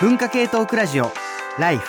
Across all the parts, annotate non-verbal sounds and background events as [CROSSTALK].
文化系トークラジオライフ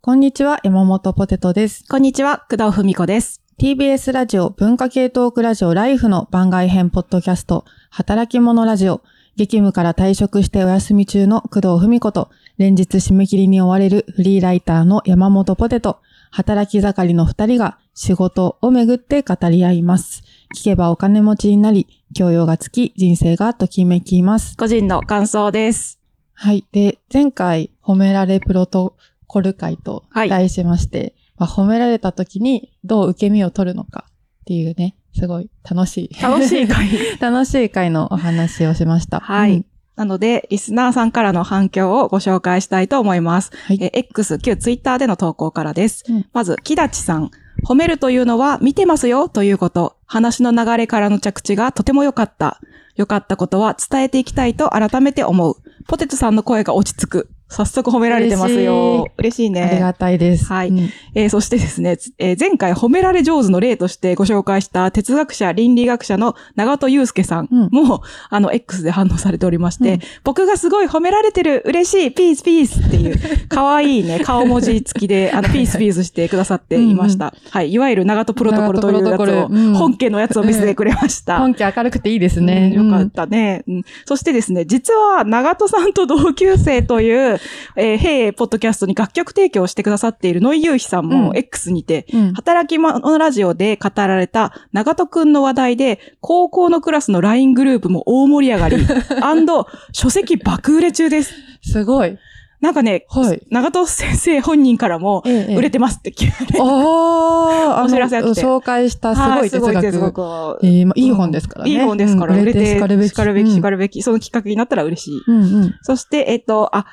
こんにちは、山本ポテトです。こんにちは、工藤文子です。TBS ラジオ文化系トークラジオライフの番外編ポッドキャスト、働き者ラジオ。激務から退職してお休み中の工藤文子と、連日締め切りに追われるフリーライターの山本ポテト、働き盛りの二人が仕事をめぐって語り合います。聞けばお金持ちになり、教養がつき、人生がときめきます。個人の感想です。はい。で、前回、褒められプロトコル会とはい題しまして、まあ、褒められた時にどう受け身を取るのかっていうね、すごい楽しい。楽しい回。[LAUGHS] 楽しい会のお話をしました。はいうんなので、リスナーさんからの反響をご紹介したいと思います。はいえー X、旧 Twitter での投稿からです。うんまず、木立さん。褒めるというのは見てますよということ。話の流れからの着地がとても良かった。良かったことは伝えていきたいと改めて思う。ポテトさんの声が落ち着く。早速褒められてますよ。嬉しいね。ありがたいです。はいうんえーそしてですね、つえー前回褒められ上手の例としてご紹介した哲学者、倫理学者の長戸祐介さんうんも、あの、X で反応されておりまして、うん僕がすごい褒められてる、嬉しい、ピースピースっていう、[LAUGHS] 可愛いね、顔文字付きで、あの、ピースピースしてくださっていました。はい。いわゆる長戸プロトコルというやつを、本家のやつを見せてくれました。本気明るくていいですね。うんよかったね、うんそしてですね、実は長戸さんと同級生という、えー、ヘイポッドキャストに楽曲提供してくださっているノイユーヒさんもうん X にて、うん。うん働き者ラジオで語られた長戸くんの話題で、高校のクラスの LINE グループも大盛り上がり、[LAUGHS] アンド書籍爆売れ中です。すごい。なんかね、はい。長戸先生本人からも、ええ売れてますって聞いて、ああ、[LAUGHS] お知らせが来て紹介したすごはい哲学。哲学えーまあ、いい本ですからね。いい本ですから、うん売れて、叱るべき。叱るべき、叱るるべき。そのきっかけになったら嬉しい。うんうん。そして、えっと、あ、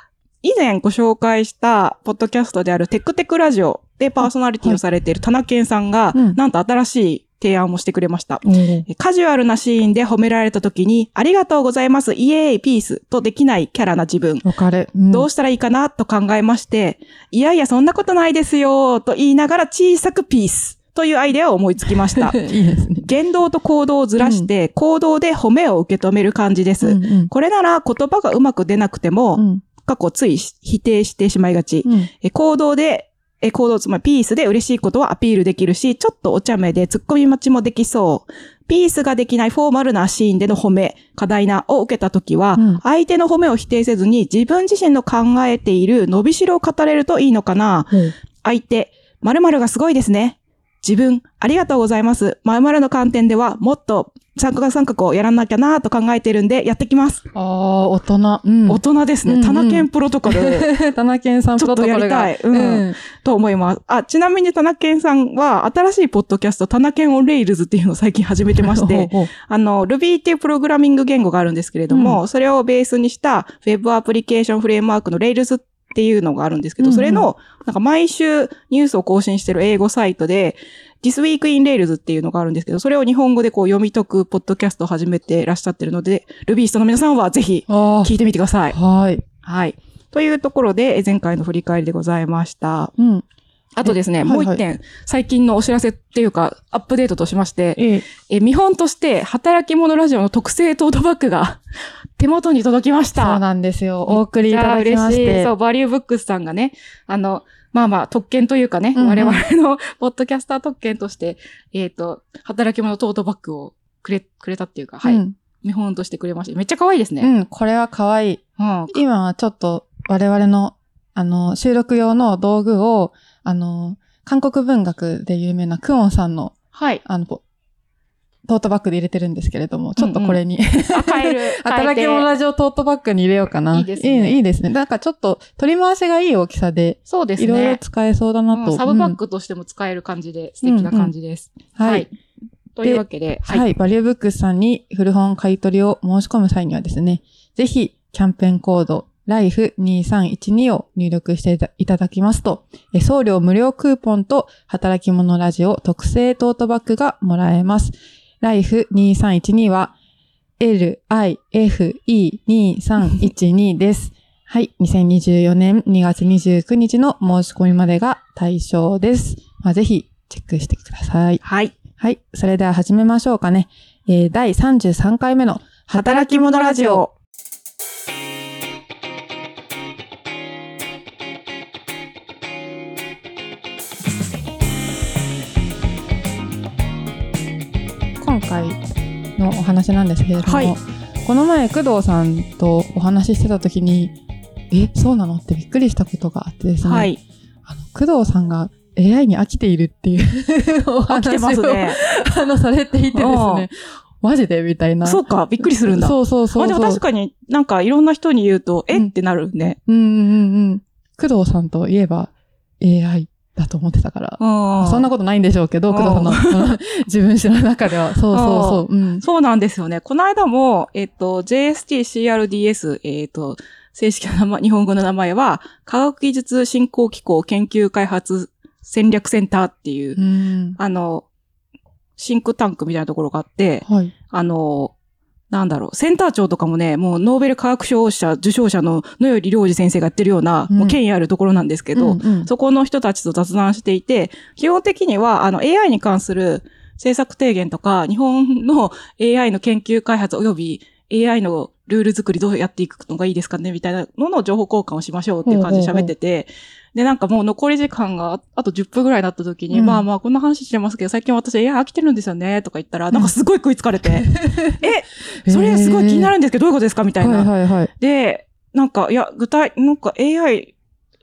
以前ご紹介した、ポッドキャストであるテックテクラジオでパーソナリティをされている田中健さんが、うんなんと新しい提案をしてくれました。おーえカジュアルなシーンで褒められた時に、ありがとうございます、イエーイ、ピースとできないキャラな自分。うんどうしたらいいかなと考えまして、いやいや、そんなことないですよ、と言いながら小さくピースというアイデアを思いつきました。[LAUGHS] いいですね。言動と行動をずらして、行動で褒めを受け止める感じです。うんうんこれなら言葉がうまく出なくても、うん過去つい否定してしまいがち。うんえ行動で、え行動、つまりピースで嬉しいことをアピールできるし、ちょっとお茶目で突っ込み待ちもできそう。ピースができないフォーマルなシーンでの褒め、課題なを受けたときは、うん相手の褒めを否定せずに自分自身の考えている伸びしろを語れるといいのかな。うん相手、〇〇がすごいですね。自分、ありがとうございます。〇〇の観点では、もっと三角三角をやらなきゃなと考えてるんで、やってきます。ああ、大人。うん。大人ですね。うんうんタナケンプロトコル。[LAUGHS] 田中健さんプロトコルが。ちょっとやりたいうんと思います。あ、ちなみに、タナケンさんは、新しいポッドキャスト、タナケンオンレイルズっていうのを最近始めてまして、[LAUGHS] あの、Ruby っていうプログラミング言語があるんですけれども、それをベースにした Web アプリケーションフレームワークの Rails っていうのがあるんですけど、それの、なんか毎週ニュースを更新してる英語サイトで、This Week in Rails っていうのがあるんですけど、それを日本語でこう読み解くポッドキャストを始めていらっしゃってるので、Ruby ストの皆さんはぜひあ聞いてみてください。あ、はい。はい。というところで、え前回の振り返りでございました。うん。あとですね、えもう一はい点、最近のお知らせっていうか、アップデートとしまして、ええ。え見本として、働き者ラジオの特製トートバッグが手元に届きました。そうなんですよ。お送りいただきまし。て。そう、バリューブックスさんがね、あの、まあまあ、特権というかね、うんうん我々のポッドキャスター特権として、えっ、と、働き者トートバッグをくれ、くれたっていうか、はい、うん。見本としてくれました。めっちゃ可愛いですね。うん、これは可愛い。うん。今はちょっと我々の、あの、収録用の道具を、あの、韓国文学で有名なクオンさんの、はい。あの、ポトートバッグで入れてるんですけれども、ちょっとこれに、あ、変える。[LAUGHS] 働き者ラジオトートバッグに入れようかな。いいですねいいいいですね。なんかちょっと取り回しがいい大きさで、そうですね。いろいろ使えそうだなと。うんサブバッうんグとしても使える感じで、素敵な感じです。はい。というわけで、はい、バリューブックスさんに古本買い取りを申し込む際にはですね、ぜひキャンペーンコード LIFE2312 を入力していただきますと、え送料無料クーポンと働き者ラジオ特製トートバッグがもらえます。LIFE2312 は LIFE2312 です。はい。2024年2月29日の申し込みまでが対象です。まあ、ぜひチェックしてください。はい。はい。それでは始めましょうかね。えー第33回目の働き者ラジオ。話なんですけれども、はい。この前工藤さんとお話ししてた時にえそうなの？ってびっくりしたことがあってですね、はい。あの工藤さんが AI に飽きているっていうお [LAUGHS] 飽きて話をますね。あのされていてですね。マジで？みたいな。そうか、びっくりするんだ。そうそうそうそう。あでも確かになんかいろんな人に言うと、え？うんってなるね。うん。うんうんうん。工藤さんといえば AI だと思ってたからうんそんなことないんでしょうけど、うん工藤さんのうん [LAUGHS] 自分史の中では。そうそうそう。うん。そうなんですよね。この間も、えっと、JSTCRDS、えっと、正式な名前、日本語の名前は、科学技術振興機構研究開発戦略センターっていう、うん。あの、シンクタンクみたいなところがあって、はい。あの、なんだろう、センター長とかもね、もうノーベル化学賞者、受賞者の野より良二先生がやってるような、うん。もう権威あるところなんですけど、うんうん。そこの人たちと雑談していて、基本的には、あの、AI に関する政策提言とか、日本の AI の研究開発及び AI のルール作りどうやっていくのがいいですかねみたいなのの情報交換をしましょうっていう感じで喋ってて、で、なんかもう残り時間があと10分ぐらいになった時に、うんまあまあこんな話してますけど、最近私 AI 飽きてるんですよねとか言ったら、なんかすごい食いつかれて、[LAUGHS] え、それすごい気になるんですけど、どういうことですかみたいな。はいはいはい。で、なんか、いや、具体、なんか AI、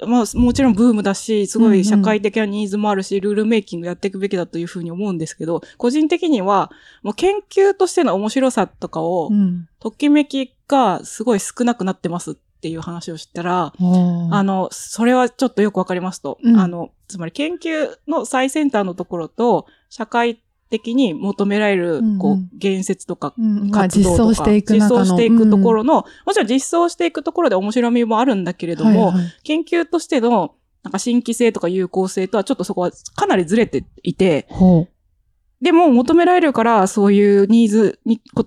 まあ、もちろんブームだし、すごい社会的なニーズもあるし、ルールメイキングやっていくべきだというふうに思うんですけど、個人的には、もう研究としての面白さとかをう、ん。ときめきがすごい少なくなってますっていう話をしたら、あの、それはちょっとよくわかりますと。うん。あの、つまり研究の最先端のところと、社会的に求められる、こう、うん。うん言説とか活動とか、実装していくしていくところの、もちろん実装していくところで面白みもあるんだけれども、はいはい。研究としての、なんか新規性とか有効性とはちょっとそこはかなりずれていて、ほでも求められるからそういうニーズにこ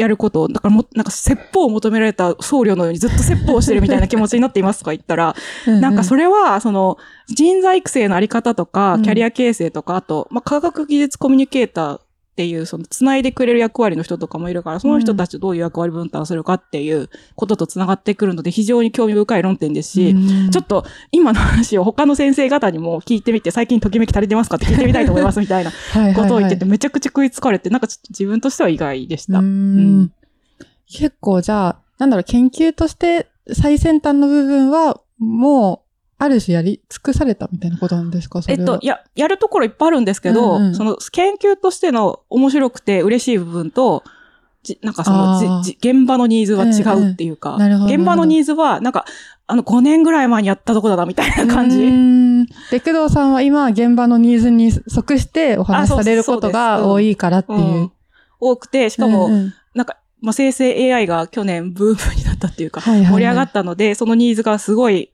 やることを、だからも、なんか説法を求められた僧侶のようにずっと説法をしてるみたいな気持ちになっていますとか言ったら、[LAUGHS] う。なんかそれ、れは、その、人材育成のあり方とかうん、キャリア形成とか、あと、まあ、科学技術コミュニケーターっていう、その、繋いでくれる役割の人とかもいるから、その人たちとどういう役割分担するかっていうことと繋がってくるので、非常に興味深い論点ですし、ちょっと、と今の話を他の先生方にも聞いてみて、最近ときめき足りてますかって聞いてみたいと思いますみたいな [LAUGHS] ことを言ってて、めちゃくちゃ食いつかれて、なんかちょっと自分としては意外でした。ううんん。結構じゃあ、なんだろう、研究として最先端の部分は、もう、ある種やり尽くされたみたいなことなんですか？それは。えっと、いや、やるところいっぱいあるんですけど、うんうん。その研究としての面白くて嬉しい部分と、じなんかそのじじ現場のニーズは違うっていうか、うんうんなるほど現場のニーズは、なんか、あの、5年ぐらい前にやったとこだな、みたいな感うじ。ん。で、工藤さんは今、現場のニーズに即してお話しされることが多いからっていう。うん。多くて、しかも、なんか、まあ、生成 AI が去年ブームになったっていうか、盛り上がったので、そのニーズがすごい、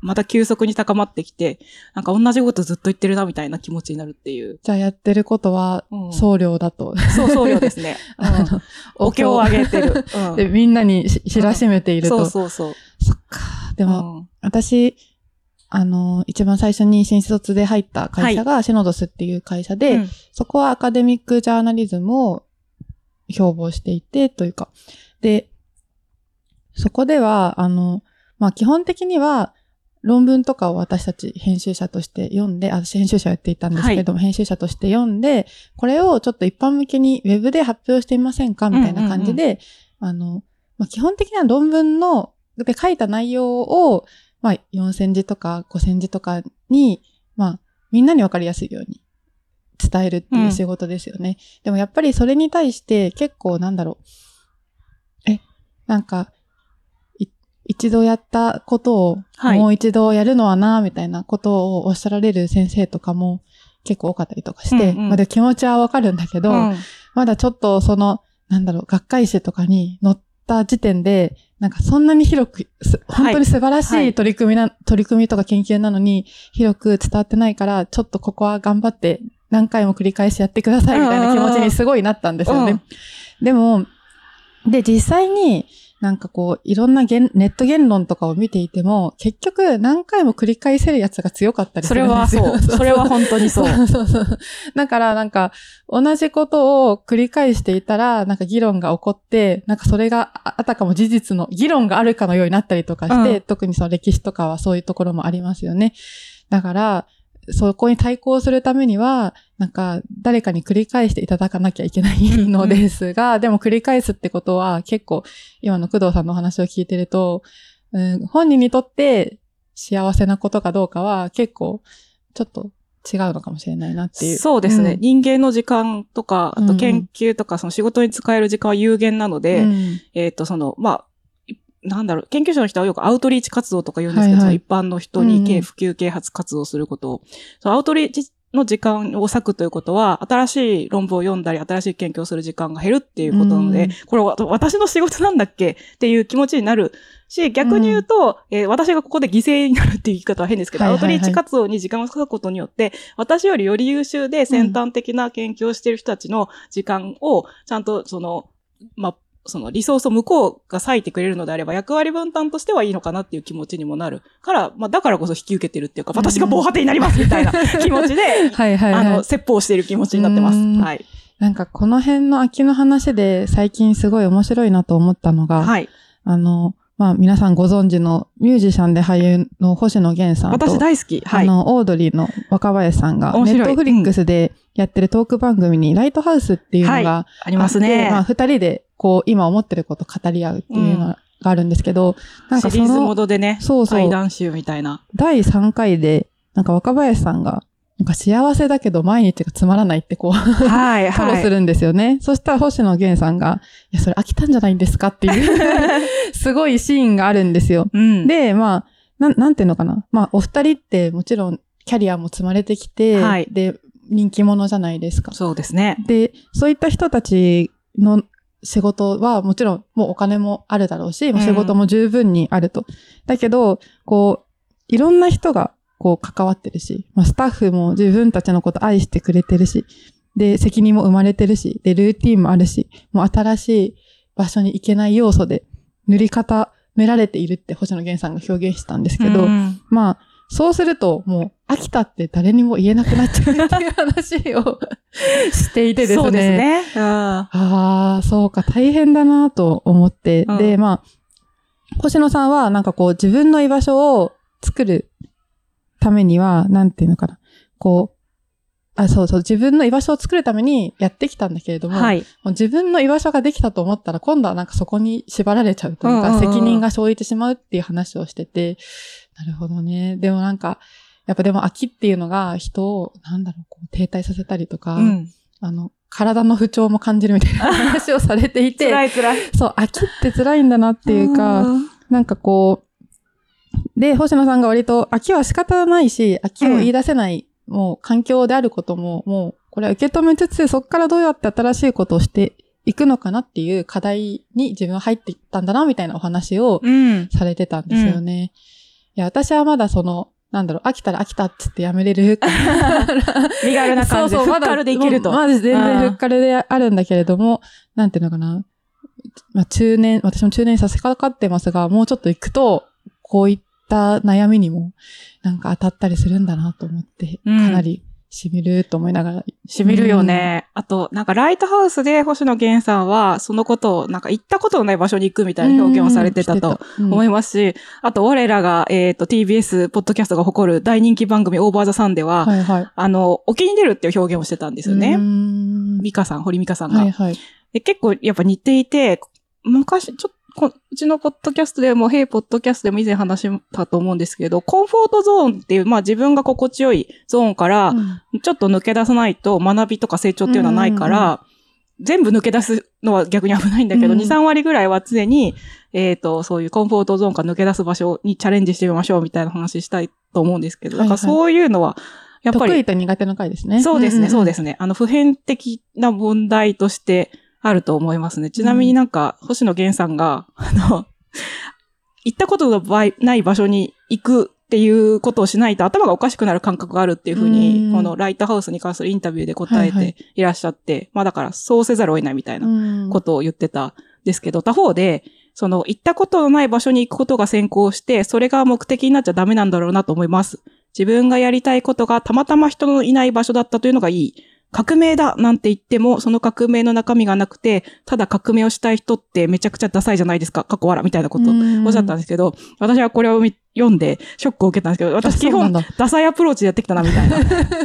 また急速に高まってきて、なんか同じことずっと言ってるな、みたいな気持ちになるっていう。じゃあやってることはうん送料だと。そう、僧侶ですね。[LAUGHS] うんあのお経をあげてる。うんで、みんなにし知らしめていると。そうそうそう。そっか。ででも、、私、あの、一番最初に新卒で入った会社がシノドスっていう会社で、うんそこはアカデミックジャーナリズムを標榜していて、というか。で、そこでは、あの、まあ、基本的には、論文とかを私たち編集者として読んで、あ私編集者やっていたんですけれども、編集者として読んで、これをちょっと一般向けにウェブで発表してみませんかみたいな感じで、あの、まあ、基本的な論文の、で書いた内容を、まあ、4000字とか5000字とかに、まあ、みんなにわかりやすいように伝えるっていう仕事ですよね。でもやっぱりそれに対して結構なんだろう。え、なんか、い一度やったことをはい。もう一度やるのはな、みたいなことをおっしゃられる先生とかも結構多かったりとかして、うんうん。まあで気持ちはわかるんだけど、うん。まだちょっとその、なんだろう、学会誌とかに載った時点で、なんかそんなに広く、本当に素晴らしはい。い取り組みな、取り組みとか研究なのに、広く伝わってないから、ちょっとここは頑張って何回も繰り返しやってくださいみたいな気持ちにすごいなったんですよね。うん。でも、で、実際になんかこう、いろんな言ネット言論とかを見ていても、結局何回も繰り返せるやつが強かったりすそれるんですよ。はそう。[LAUGHS] それは本当にそう。そうそうそう。だからなんか、同じことを繰り返していたら、なんか議論が起こって、なんかそれがああたかも事実の議論があるかのようになったりとかして、うん特にその歴史とかはそういうところもありますよね。だから、そこに対抗するためには、なんか、誰かに繰り返していただかなきゃいけないのですが、でも繰り返すってことは、結構、今の工藤さんのお話を聞いてると、うん、本人にとって幸せなことかどうかは、結構、ちょっと違うのかもしれないなっていう。そうですね、うん。人間の時間とか、あと研究とか、その仕事に使える時間は有限なので、うん。えっ、と、その、まあ、いなんだろう、研究者の人はよくアウトリーチ活動とか言うんですけど、はいはい。一般の人うんうん。に啓普及啓発活動をすること。を、そのアウトリーチの時間を割くということは、新しい論文を読んだり、新しい研究をする時間が減るっていうことなので、うんこれは私の仕事なんだっけ？っていう気持ちになる。し、逆に言うと、えー私がここで犠牲になるっていう言い方は変ですけど、はいはいはい。アウトリーチ活動に時間を割くことによって、私よりより優秀で先端的な研究をしている人たちの時間を、ちゃんとその、まあ、そのリソースを向こうが割いてくれるのであれば、役割分担としてはいいのかなっていう気持ちにもなるから、まあ、だからこそ引き受けてるっていうか、私が防波堤になりますみたいな気持ちで、[LAUGHS] はいはいはい。あの、説法している気持ちになってます。うんはい。なんかこの辺の秋の話で最近すごい面白いなと思ったのが、はい。あの、まあ皆さんご存知のミュージシャンで俳優の星野源さんと、私大好き。はい。あの、オードリーの若林さんが、ネットフリックスでやってるトーク番組に、ライトハウスっていうのがありますね。まあ二人で、こう、今思ってること語り合うっていうのがあるんですけど、なんかそシリーズもの、のでね、そうそう対談集みたいな。第3回で、なんか若林さんが、なんか幸せだけど毎日がつまらないってこう、はい、[LAUGHS] フォローはい。するんですよね。そしたら星野源さんが、いや、それ飽きたんじゃないんですかっていう、[LAUGHS] すごいシーンがあるんですよ。うん。で、まあ、なん、なんていうのかな。まあ、お二人ってもちろんキャリアも積まれてきて、はいで、人気者じゃないですか。そうですね。で、そういった人たちの仕事はもちろんもうお金もあるだろうし、仕事も十分にあると。だけど、こう、いろんな人がこう関わってるし、まあ、スタッフも自分たちのこと愛してくれてるし、で、責任も生まれてるし、で、ルーティンもあるし、もう新しい場所に行けない要素で塗り固められているって星野源さんが表現してたんですけど、うんまあ、そうすると、もう、飽きたって誰にも言えなくなっちゃうっていう話をしていてですね。そうですね。うんああ、そうか、大変だなと思って。うんで、まあ、星野さんは、なんかこう、自分の居場所を作るためには、なんていうのかな。こう、あ、そうそう、自分の居場所を作るためにやってきたんだけれども、はい。もう自分の居場所ができたと思ったら、今度はなんかそこに縛られちゃうというか、うんうんうん責任が生じてしまうっていう話をしてて、なるほどね。でもなんか、やっぱでも秋っていうのが人を、なんだろう、こう停滞させたりとか、うん。あの、体の不調も感じるみたいな話をされていて、[LAUGHS] 辛い辛い。そう、秋って辛いんだなっていうか、んなんかこう、で、星野さんが割と、秋は仕方ないし、秋を言い出せない、もう環境であることも、もう、これは受け止めつつ、そこからどうやって新しいことをしていくのかなっていう課題に自分は入っていったんだな、みたいなお話をうん。されてたんですよね。いや、私はまだその、なんだろう、飽きたら飽きたっつってやめれる [LAUGHS] 身軽な感じで、そうそうフッカルでいけると。まだ全然うんフッカルであるんだけれども、なんていうのかな。まあ中年、私も中年に差し掛かってますが、もうちょっと行くと、こういった悩みにも、なんか当たったりするんだなと思って、うんかなり染みると思いながら。しみるよね。あと、なんかライトハウスで星野源さんは、そのことを、なんか行ったことのない場所に行くみたいな表現をされてたと思いまますし、あと我らが、えっ、と、TBS、ポッドキャストが誇る大人気番組オーバーザサンでは、はいはい。あの、沖に出るっていう表現をしてたんですようーね。んミカさん、堀ミカさんが。はいはい。で結構やっぱ似ていて、昔、ちょっと、こうちのポッドキャストでも、ヘイポッドキャストでも以前話したと思うんですけど、コンフォートゾーンっていう、まあ自分が心地よいゾーンから、ちょっと抜け出さないと学びとか成長っていうのはないから、全部抜け出すのは逆に危ないんだけど、うん2、3割ぐらいは常に、えっ、と、そういうコンフォートゾーンから抜け出す場所にチャレンジしてみましょうみたいな話したいと思うんですけど、だからそういうのは、やっぱり得意と苦手の回ですね。そうですね、そうす。ですね。あの、普遍的な問題としてあると思いますね。ちなみになんか、星野源さんが、あの、行ったことの場合ない場所に行くっていうことをしないと頭がおかしくなる感覚があるっていうふううに、んこのライトハウスに関するインタビューで答えはいはいていらっしゃって、まあだからそうせざるを得ないみたいなうんことを言ってたんですけど、他方で、その行ったことのない場所に行くことが先行して、それが目的になっちゃダメなんだろうなと思います。自分がやりたいことがたまたま人のいない場所だったというのがいい。革命だなんて言っても、その革命の中身がなくて、ただ革命をしたい人ってめちゃくちゃダサいじゃないですか。カッコ笑みたいなことをおっしゃったんですけど、私はこれを見読んでショックを受けたんですけど、私基本ダサいアプローチでやってきたなみたいな。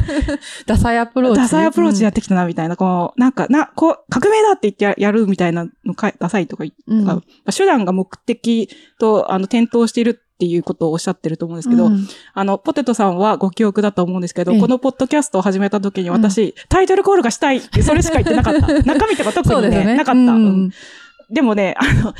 [LAUGHS] ダサいアプローチ。ダサいアプローチでやってきたなみたいな、こう、なんか、な、こう、革命だって言ってややるみたいなのか、ダサいとかうんまあ手段が目的と、あの、転倒しているっていうことをおっしゃってると思うんですけど、うん。あの、ポテトさんはご記憶だと思うんですけど、ええ。このポッドキャストを始めた時に私、タイトルコールがしたいって、それしか言ってなかった。[LAUGHS] 中身とか特にね、ね。なかった、うん。うん。でもね、あの、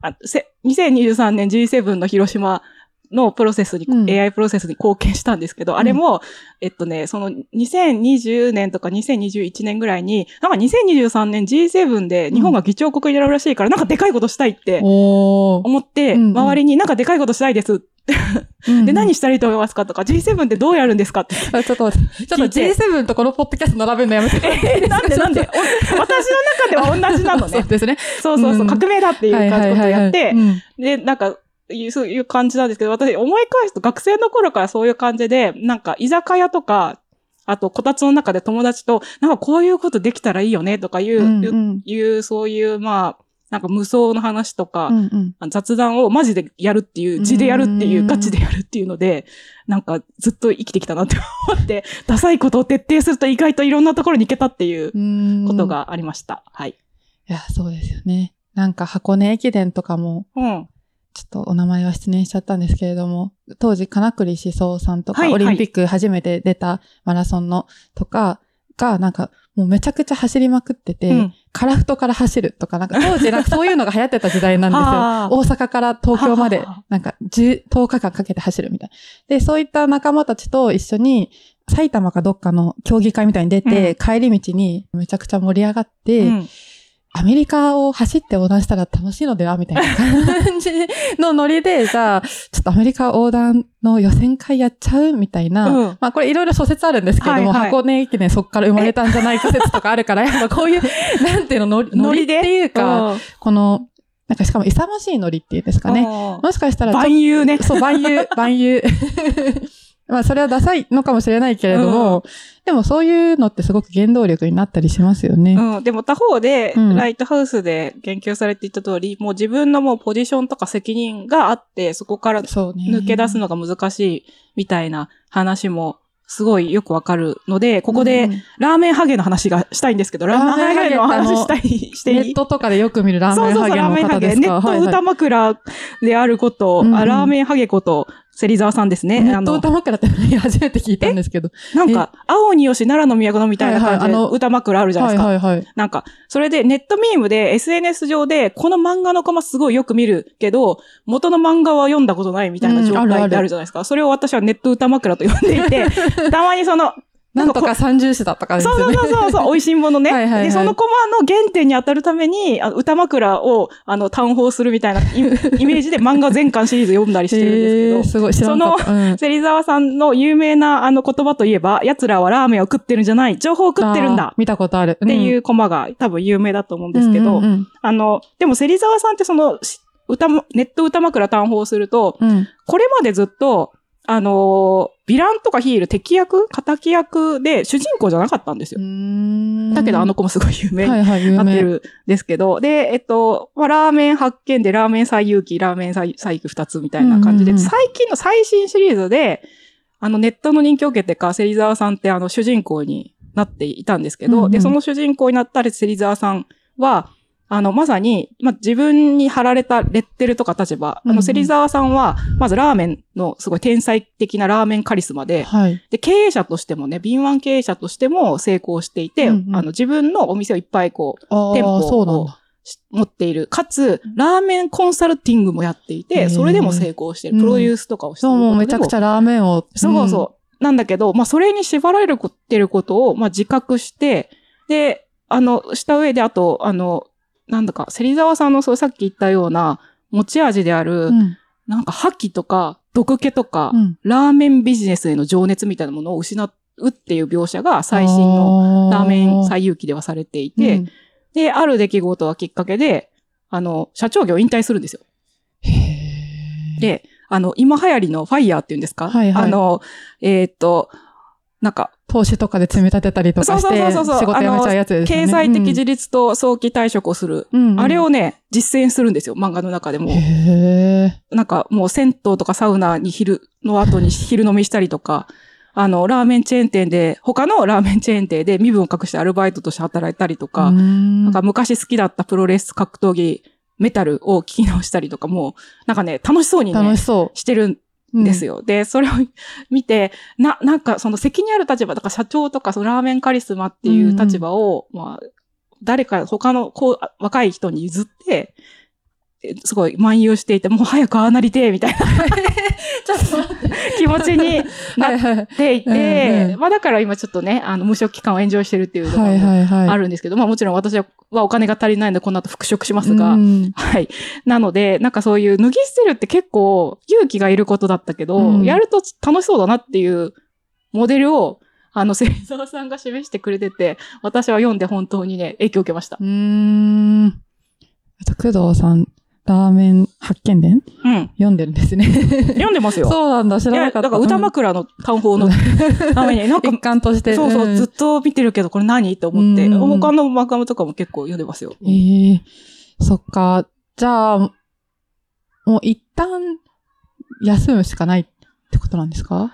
あせ2023年 G7 の広島のプロセスに、うん AI プロセスに貢献したんですけど、あれも、えっとね、その2020年とか2021年ぐらいに、なんか2023年 G7 で日本が議長国になるらしいから、なんかでかいことしたいって思って、うんうん周りになんかでかいことしたいです。[LAUGHS] で、何したらいいと思いますかとか、G7 ってどうやるんですかって。あちょっと。ちょっと聞いて G7 とこのポッドキャスト並べるのやめて。[LAUGHS] えなんでなんで？[LAUGHS] お私の中では同じなのね。そうですね。そうそうそう、うん革命だっていう感じのことをやってう、んで、なんか、いうそういう感じなんですけど、私思い返すと学生の頃からそういう感じで、なんか居酒屋とか、あとこたつの中で友達と、なんかこういうことできたらいいよねとかいう、うんうんいう、そういう、まあ、なんか無双の話とか、うんうん雑談をマジでやるっていう、字でやるっていうう、んガチでやるっていうので、なんかずっと生きてきたなって思って、[LAUGHS] ダサいことを徹底すると意外といろんなところに行けたっていううんことがありました。はい。いや、そうですよね。なんか箱根駅伝とかも、うん。ちょっとお名前は失念しちゃったんですけれども、当時、金栗思想さんとか、はいオリンピック初めて出たマラソンのとかが、なんか、もうめちゃくちゃ走りまくってて、うん。カラフトから走るとか、なんか当時、なんかそういうのが流行ってた時代なんですよ。は [LAUGHS] あ大阪から東京まではあ、なんか10、10日間かけて走るみたいな。で、そういった仲間たちと一緒に、埼玉かどっかの競技会みたいに出て、帰り道にめちゃくちゃ盛り上がって、うんアメリカを走って横断したら楽しいのではみたいな感じのノリで、じゃあ、ちょっとアメリカ横断の予選会やっちゃうみたいな。うんまあこれいろいろ諸説あるんですけれども、はいはい箱根駅伝そこから生まれたんじゃないか説とかあるから、[LAUGHS] やっぱこういう、なんていうの、ノリノリっていうか、うんこの、なんかしかも勇ましいノリっていうんですかね。うんもしかしたら万有ね。そう、万有、万有。まあ、それはダサいのかもしれないけれども、でもそういうのってすごく原動力になったりしますよね。うん。でも他方で、うんライトハウスで言及されていた通り、もう自分のもうポジションとか責任があって、そこからそうね。抜け出すのが難しいみたいな話もすごいよくわかるので、ここでうんラーメンハゲの話がしたいんですけど、ラーメンハゲの話したい、していい？ネットとかでよく見るラーそうそうそう、メンハゲのラーメンハゲ。方ですかネット歌枕であること、うんうんあラーメンハゲこと、芹沢さんですね。あのネット歌枕って初めて聞いたんですけど。なんか、青によし、奈良の都のみたいな感じで歌枕あるじゃないですか。はいはいはい。なんか、それでネットミームで SNS 上で、この漫画のコマすごいよく見るけど、元の漫画は読んだことないみたいな状態ってあるじゃないですか。それを私はネット歌枕と呼んでいて、[LAUGHS] たまにその、なんとか三重視だったかですそうよね。そうそうそうそう、美味しいものね。はいはいはいで、そのコマの原点に当たるために、あの歌枕を、あの、単放するみたいなイ [LAUGHS] イメージで漫画全巻シリーズ読んだりしてるんですけどへー、すごい知らなかった。うん芹沢さんの有名なあの言葉といえば、奴らはラーメンを食ってるんじゃない、情報を食ってるんだ見たことある。。っていううコマが多分有名だと思うんですけど、うんうんあの、でも芹沢さんってその、し歌も、ネット歌枕単放すると、うんうんこれまでずっと、あのーヴィランとかヒール、敵役、敵役で主人公じゃなかったんですよ。だけどあの子もすごい有名。に。なってるんですけど、で、えっと、まあ、ラーメン発見でラーメン最有機、ラーメン最最優二つみたいな感じで、最近の最新シリーズで、あのネットの人気を受けてか、芹沢さんってあの主人公になっていたんですけど、うんうん。で、その主人公になった芹沢さんは、あの、まさに、まあ、自分に貼られたレッテルとか立場、あうんうんの、芹沢さんは、まずラーメンのすごい天才的なラーメンカリスマで、はい。で、経営者としてもね、敏腕経営者としても成功していて、うんうんあの、自分のお店をいっぱいこう、店舗そうなんだ。し持っている。かつ、ラーメンコンサルティングもやっていへて、ーそれでも成功してる。うんプロデュースとかをしてるそう、もうめちゃくちゃラーメンを。そうそう。なんだけど、まあ、それに縛られるこってることを、まあ、自覚して、で、あの、した上で、あと、あの、なんだか、芹沢さんの、そう、さっき言ったような、持ち味である、うん。うん。なんか、覇気とか、毒気とか、うんラーメンビジネスへの情熱みたいなものを失うっていう描写が最新ののラーメン最有機ではされていて、で、ある出来事がきっかけで、あの、社長業を引退するんですよ。で、あの、今流行りのファイヤーっていうんですか？はいはいあの、えーっと、なんか、投資とかで積み立てたりとかして。仕事辞めちゃうやつですよね。経済的自立と早期退職をする。うんうんあれをね、実践するんですよ、漫画の中でも。へーなんかもう銭湯とかサウナに昼の後に昼飲みしたりとか、あの、ラーメンチェーン店で、他のラーメンチェーン店で身分を隠してアルバイトとして働いたりとか、うんなんか昔好きだったプロレス格闘技、メタルを聞き直したりとかも、なんかね、楽しそうにね楽し、そしてる。ですよ。で、それを見て、な、なんかその責任ある立場、だから社長とかそのラーメンカリスマっていう立場を、まあ、誰か他のこう若い人に譲って、すごい漫遊していて、もう早くああなりてえ、みたいな [LAUGHS] ちょっと、気持ちになはいはい。っていて、まあだから今ちょっとね、あの、無職期間をエンジョイしてるっていうところはいもはいはい。あるんですけど、まあもちろん私はお金が足りないのでこの後復職しますが、うんはい。なので、なんかそういう脱ぎ捨てるって結構勇気がいることだったけど、うんやると楽しそうだなっていうモデルを、あの、芹沢さんが示してくれてて、私は読んで本当にね、影響を受けましたう。ーん。あと、工藤さん、ラーメン発見伝？うん。読んでるんですね。読んでますよ。[LAUGHS] そうなんだ、知らなかった。だから歌枕の単法のために、なんか一、環として。そうそう、んずっと見てるけど、これ何？って思って、うん他のマガムとかも結構読んでますよ。ええそっか。じゃあ、もう一旦休むしかないってことなんですか？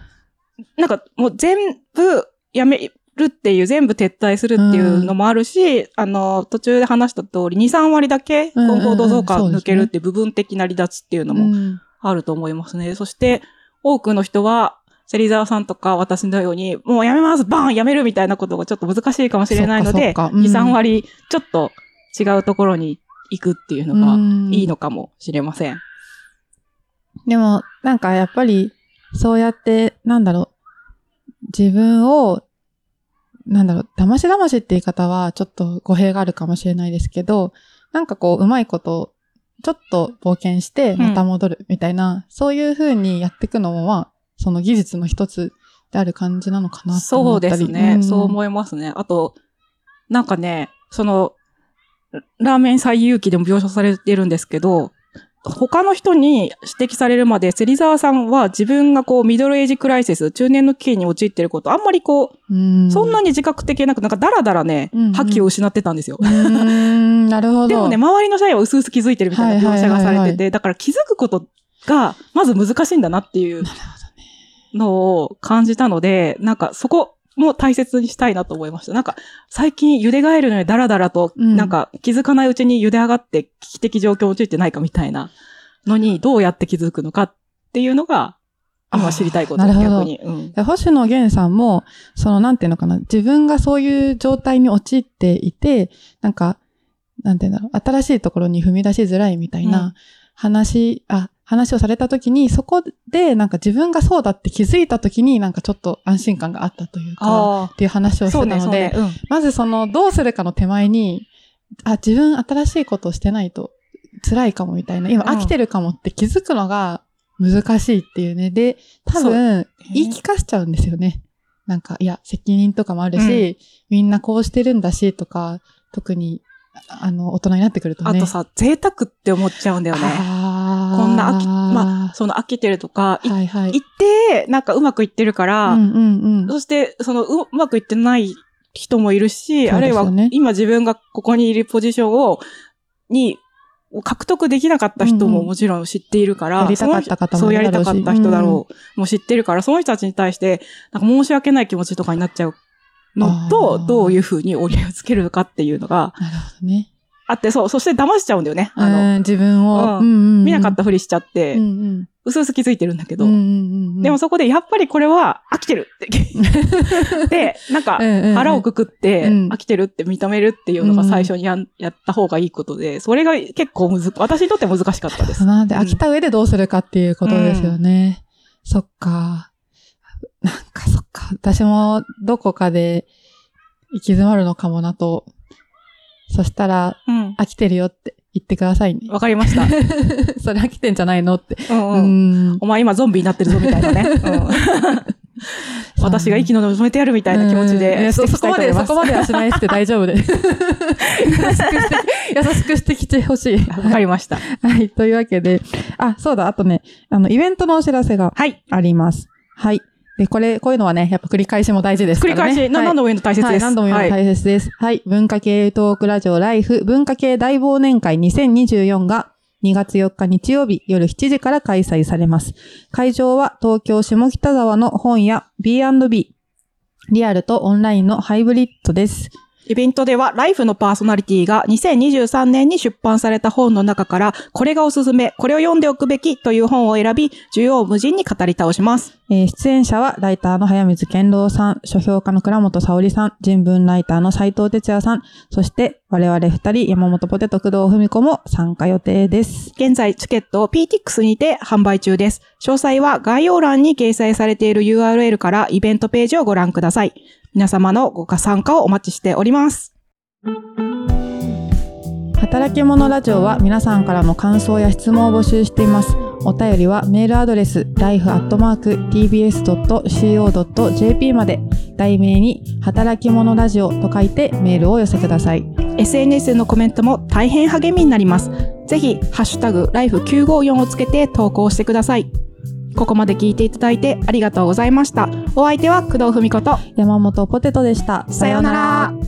なんかもう全部やめるっていう、全部撤退するっていうのもあるし、あの、途中で話した通り、2、3割だけうんうんうん。コンフォート増加そうですね。抜けるって部分的な離脱っていうのもうん。あると思いますね。そして、多くの人は、芹沢さんとか私のように、もうやめますバーンやめるみたいなことがちょっと難しいかもしれないので、うん。2、3割ちょっと違うところに行くっていうのがいいのかもしれません。でも、なんかやっぱり、そうやって、なんだろう、自分を、なんだろう、騙し騙しって言い方はちょっと語弊があるかもしれないですけど、なんかこう、うまいこと、ちょっと冒険して、また戻るみたいな、そういう風にやっていくのも、まあ、その技術の一つである感じなのかなとそう思ったり。ですね。んそう思いますね。あと、なんかね、その、ラーメン最有機でも描写されてるんですけど、他の人に指摘されるまで、芹沢さんは自分がこう、ミドルエイジクライシス、中年の危機に陥ってること、あんまりこう、うんそんなに自覚的なく、なんかダラダラねうんうん、覇気を失ってたんですよ。なるほど。でもね、周りの社員は薄々気づいてるみたいな描写がされはいはいはいはいてて、だから気づくことが、まず難しいんだなっていう。のを感じたので、なんかそこも大切にしたいなと思いました。なんか最近茹でガエルのようにダラダラと、うん。なんか気づかないうちに茹で上がって危機的状況に陥ってないかみたいなのにどうやって気づくのかっていうのが、今知りたいことあーなるほど逆に。うん。で星野源さんも、その、なんていうのかな、自分がそういう状態に陥っていて、なんか、なんていうんだろう、新しいところに踏み出しづらいみたいうなん。話、あ、話をされた時に、そこで、なんか自分がそうだって気づいた時に、なんかちょっと安心感があったというか、あっていう話をあ、してたので、そうね。うんまずその、どうするかの手前に、あ、自分新しいことをしてないと辛いかもみたいな、今うん飽きてるかもって気づくのが難しいっていうね。で、多分、言い聞かしちゃうんですよね。なんか、いや、責任とかもあるし、みんなこうしてるんだし、とか、特に、あの、大人になってくるとね。あとさ、贅沢って思っちゃうんだよね。こんな飽き、まあ、その飽きてるとか、いはいはい。行って、なんかうまくいってるから、うんうんうん。そして、そのううまくいってない人もいるし、そうあるいは今自分がここにいるポジションを、に、獲得できなかった人もうんうんもちろん知っているから、やりたかった方もそうやりたかった人だろう、もう知ってるから、その人たちに対して、なんか申し訳ない気持ちとかになっちゃうのあと、ーどういうふうに折り合いをつけるのかっていうのがなるほどね。あって、そう、そして騙しちゃうんだよね。あの、うん自分を、うんうんうんうん見なかったふりしちゃって、うんうんうすうす気づいてるんだけど、うんうんうんうんでもそこでやっぱりこれは飽きてるって。[LAUGHS] で、なんか腹をくくってうん飽きてるって認めるっていうのが最初にやった方がいいことで、それが結構むず、私にとって難しかったです。なん飽きた上でどうするかっていうことですよね。そっか。なんかそっか。私もどこかで行き詰まるのかもなと。そしたら、うん。飽きてるよって言ってくださいね。わかりました。[LAUGHS] それ飽きてんじゃないのって。うんううん。ん。お前今ゾンビになってるぞみたいなね。うん [LAUGHS] 私が息の止めてやるみたいな気持ちうんいでやそこまで。そこまではしないって大丈夫で。優しくして、優しくしてきてほしい。わかりました。はい。というわけで、あ、そうだ、あとね、あの、イベントのお知らせがはい。あります。はい。で、これ、こういうのはね、やっぱ繰り返しも大事ですからね。繰り返し、何度も言うの大切はい、です。何度も言うの大切です。はい、文化系トークラジオライフ文化系大忘年会2024が2月4日日曜日夜7時から開催されます。会場は東京下北沢の本屋 B&B。リアルとオンラインのハイブリッドです。イベントでは、ライフのパーソナリティが2023年に出版された本の中から、これがおすすめ、これを読んでおくべきという本を選び、縦横無尽に語り倒します。えー出演者はライターの早水健郎さん、書評家の倉本沙織さん、人文ライターの斉藤哲也さん、そして我々二人山本ポテト工藤文子も参加予定です。現在、チケットを PTX にて販売中です。詳細は概要欄に掲載されている URL からイベントページをご覧ください。皆様のご参加をお待ちしております。働き者ラジオは皆さんからの感想や質問を募集しています。お便りはメールアドレス life.tbs.co.jp まで題名に働き者ラジオと書いてメールをお寄せください。SNS でのコメントも大変励みになります。ぜひ、ハッシュタグ、ライフ954をつけて投稿してください。ここまで聞いていただいてありがとうございました。お相手は工藤文子と、山本ポテトでした。さようなら。